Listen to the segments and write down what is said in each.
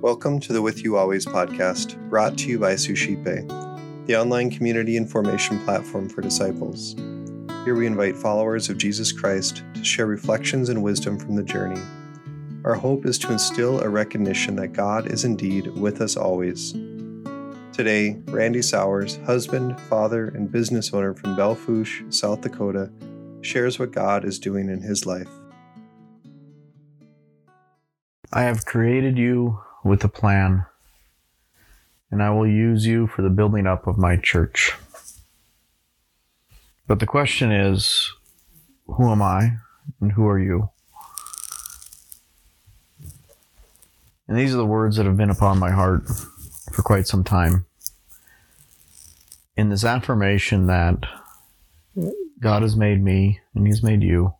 Welcome to the With You Always podcast, brought to you by Suscipe, the online community and formation platform for disciples. Here we invite followers of Jesus Christ to share reflections and wisdom from the journey. Our hope is to instill a recognition that God is indeed with us always. Today, Randy Sowers, husband, father, and business owner from Belle Fourche, South Dakota, shares what God is doing in his life. I have created you with a plan, and I will use you for the building up of my church. But the question is who am I and who are you? And these are the words that have been upon my heart for quite some time. In this affirmation that God has made me and He's made you,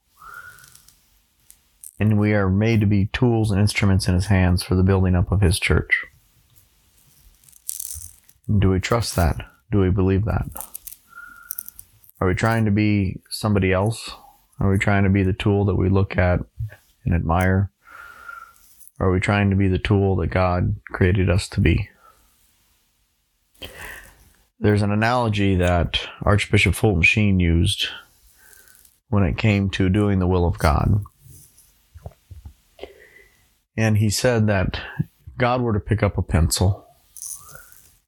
and we are made to be tools and instruments in His hands for the building up of His church. Do we trust that? Do we believe that? Are we trying to be somebody else? Are we trying to be the tool that we look at and admire? Are we trying to be the tool that God created us to be? There's an analogy that Archbishop Fulton Sheen used when it came to doing the will of God. And he said that God were to pick up a pencil,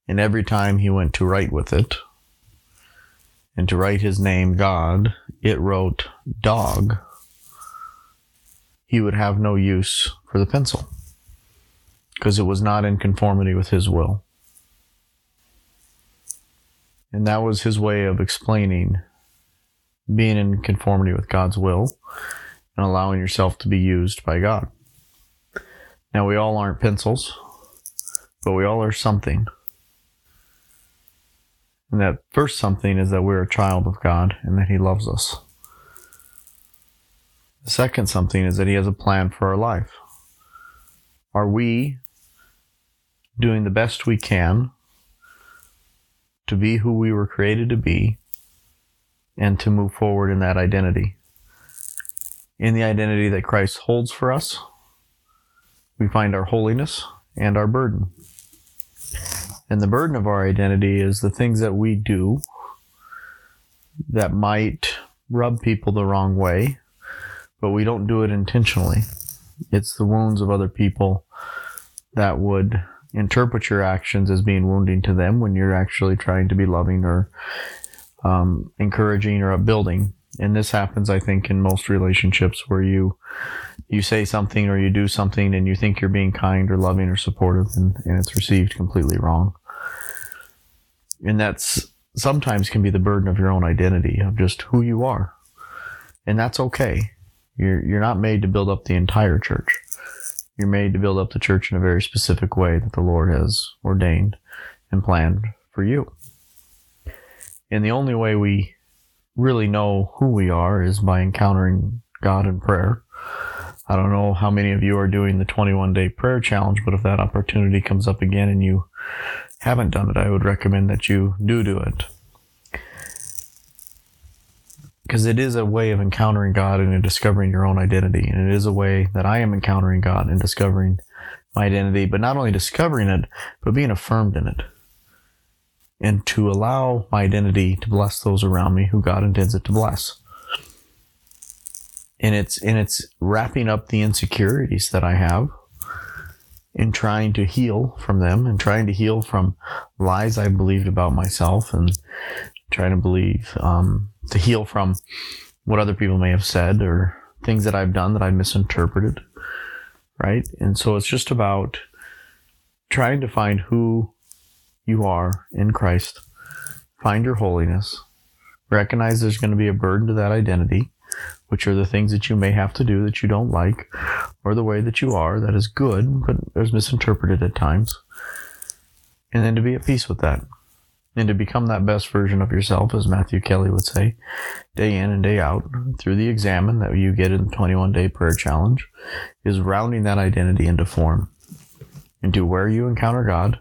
and every time he went to write with it, and to write his name, God, it wrote dog, he would have no use for the pencil because it was not in conformity with his will. And that was his way of explaining being in conformity with God's will and allowing yourself to be used by God. Now, we all aren't pencils, but we all are something. And that first something is that we're a child of God and that He loves us. The second something is that He has a plan for our life. Are we doing the best we can to be who we were created to be and to move forward in that identity? In the identity that Christ holds for us we find our holiness and our burden. And the burden of our identity is the things that we do that might rub people the wrong way, but we don't do it intentionally. It's the wounds of other people that would interpret your actions as being wounding to them when you're actually trying to be loving or um, encouraging or upbuilding. And this happens, I think, in most relationships where you you say something or you do something and you think you're being kind or loving or supportive and, and it's received completely wrong. And that's sometimes can be the burden of your own identity of just who you are. And that's okay. You're, you're not made to build up the entire church. You're made to build up the church in a very specific way that the Lord has ordained and planned for you. And the only way we really know who we are is by encountering God in prayer I don't know how many of you are doing the 21 day prayer challenge, but if that opportunity comes up again and you haven't done it, I would recommend that you do do it. Because it is a way of encountering God and discovering your own identity. And it is a way that I am encountering God and discovering my identity, but not only discovering it, but being affirmed in it. And to allow my identity to bless those around me who God intends it to bless. And it's and it's wrapping up the insecurities that I have in trying to heal from them and trying to heal from lies I believed about myself and trying to believe um, to heal from what other people may have said or things that I've done that I misinterpreted right? And so it's just about trying to find who you are in Christ find your holiness recognize there's going to be a burden to that identity which are the things that you may have to do that you don't like, or the way that you are that is good, but is misinterpreted at times. And then to be at peace with that. And to become that best version of yourself, as Matthew Kelly would say, day in and day out, through the examen that you get in the 21 day prayer challenge, is rounding that identity into form, into where you encounter God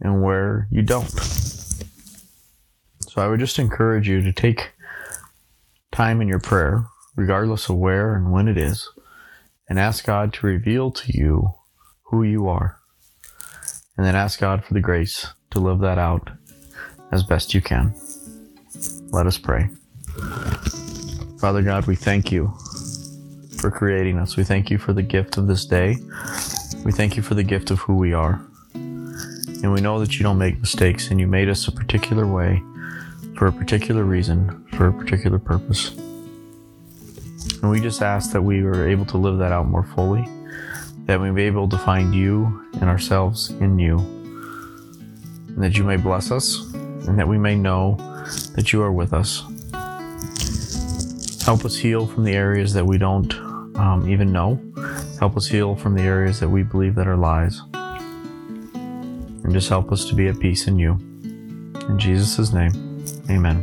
and where you don't. So I would just encourage you to take time in your prayer, regardless of where and when it is, and ask God to reveal to you who you are. And then ask God for the grace to live that out as best you can. Let us pray. Father God, we thank you for creating us. We thank you for the gift of this day. We thank you for the gift of who we are. And we know that you don't make mistakes and you made us a particular way for a particular reason, for a particular purpose. And we just ask that we are able to live that out more fully, that we be able to find you and ourselves in you, and that you may bless us, and that we may know that you are with us. Help us heal from the areas that we don't um, even know. Help us heal from the areas that we believe that are lies. And just help us to be at peace in you. In Jesus' name, amen.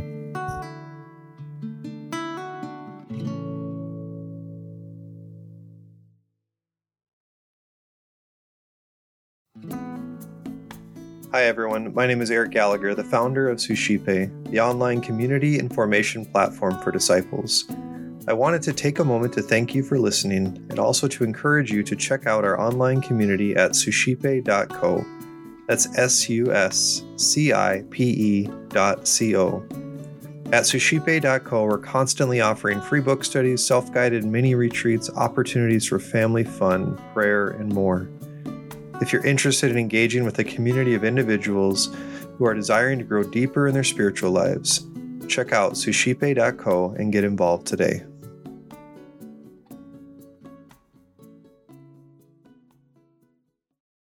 Hi, everyone. My name is Eric Gallagher, the founder of Suscipe, the online community and formation platform for disciples. I wanted to take a moment to thank you for listening and also to encourage you to check out our online community at suscipe.co. That's S U S C I P E dot C O. At suscipe.co, we're constantly offering free book studies, self guided mini retreats, opportunities for family fun, prayer, and more. If you're interested in engaging with a community of individuals who are desiring to grow deeper in their spiritual lives, check out suscipe.co and get involved today.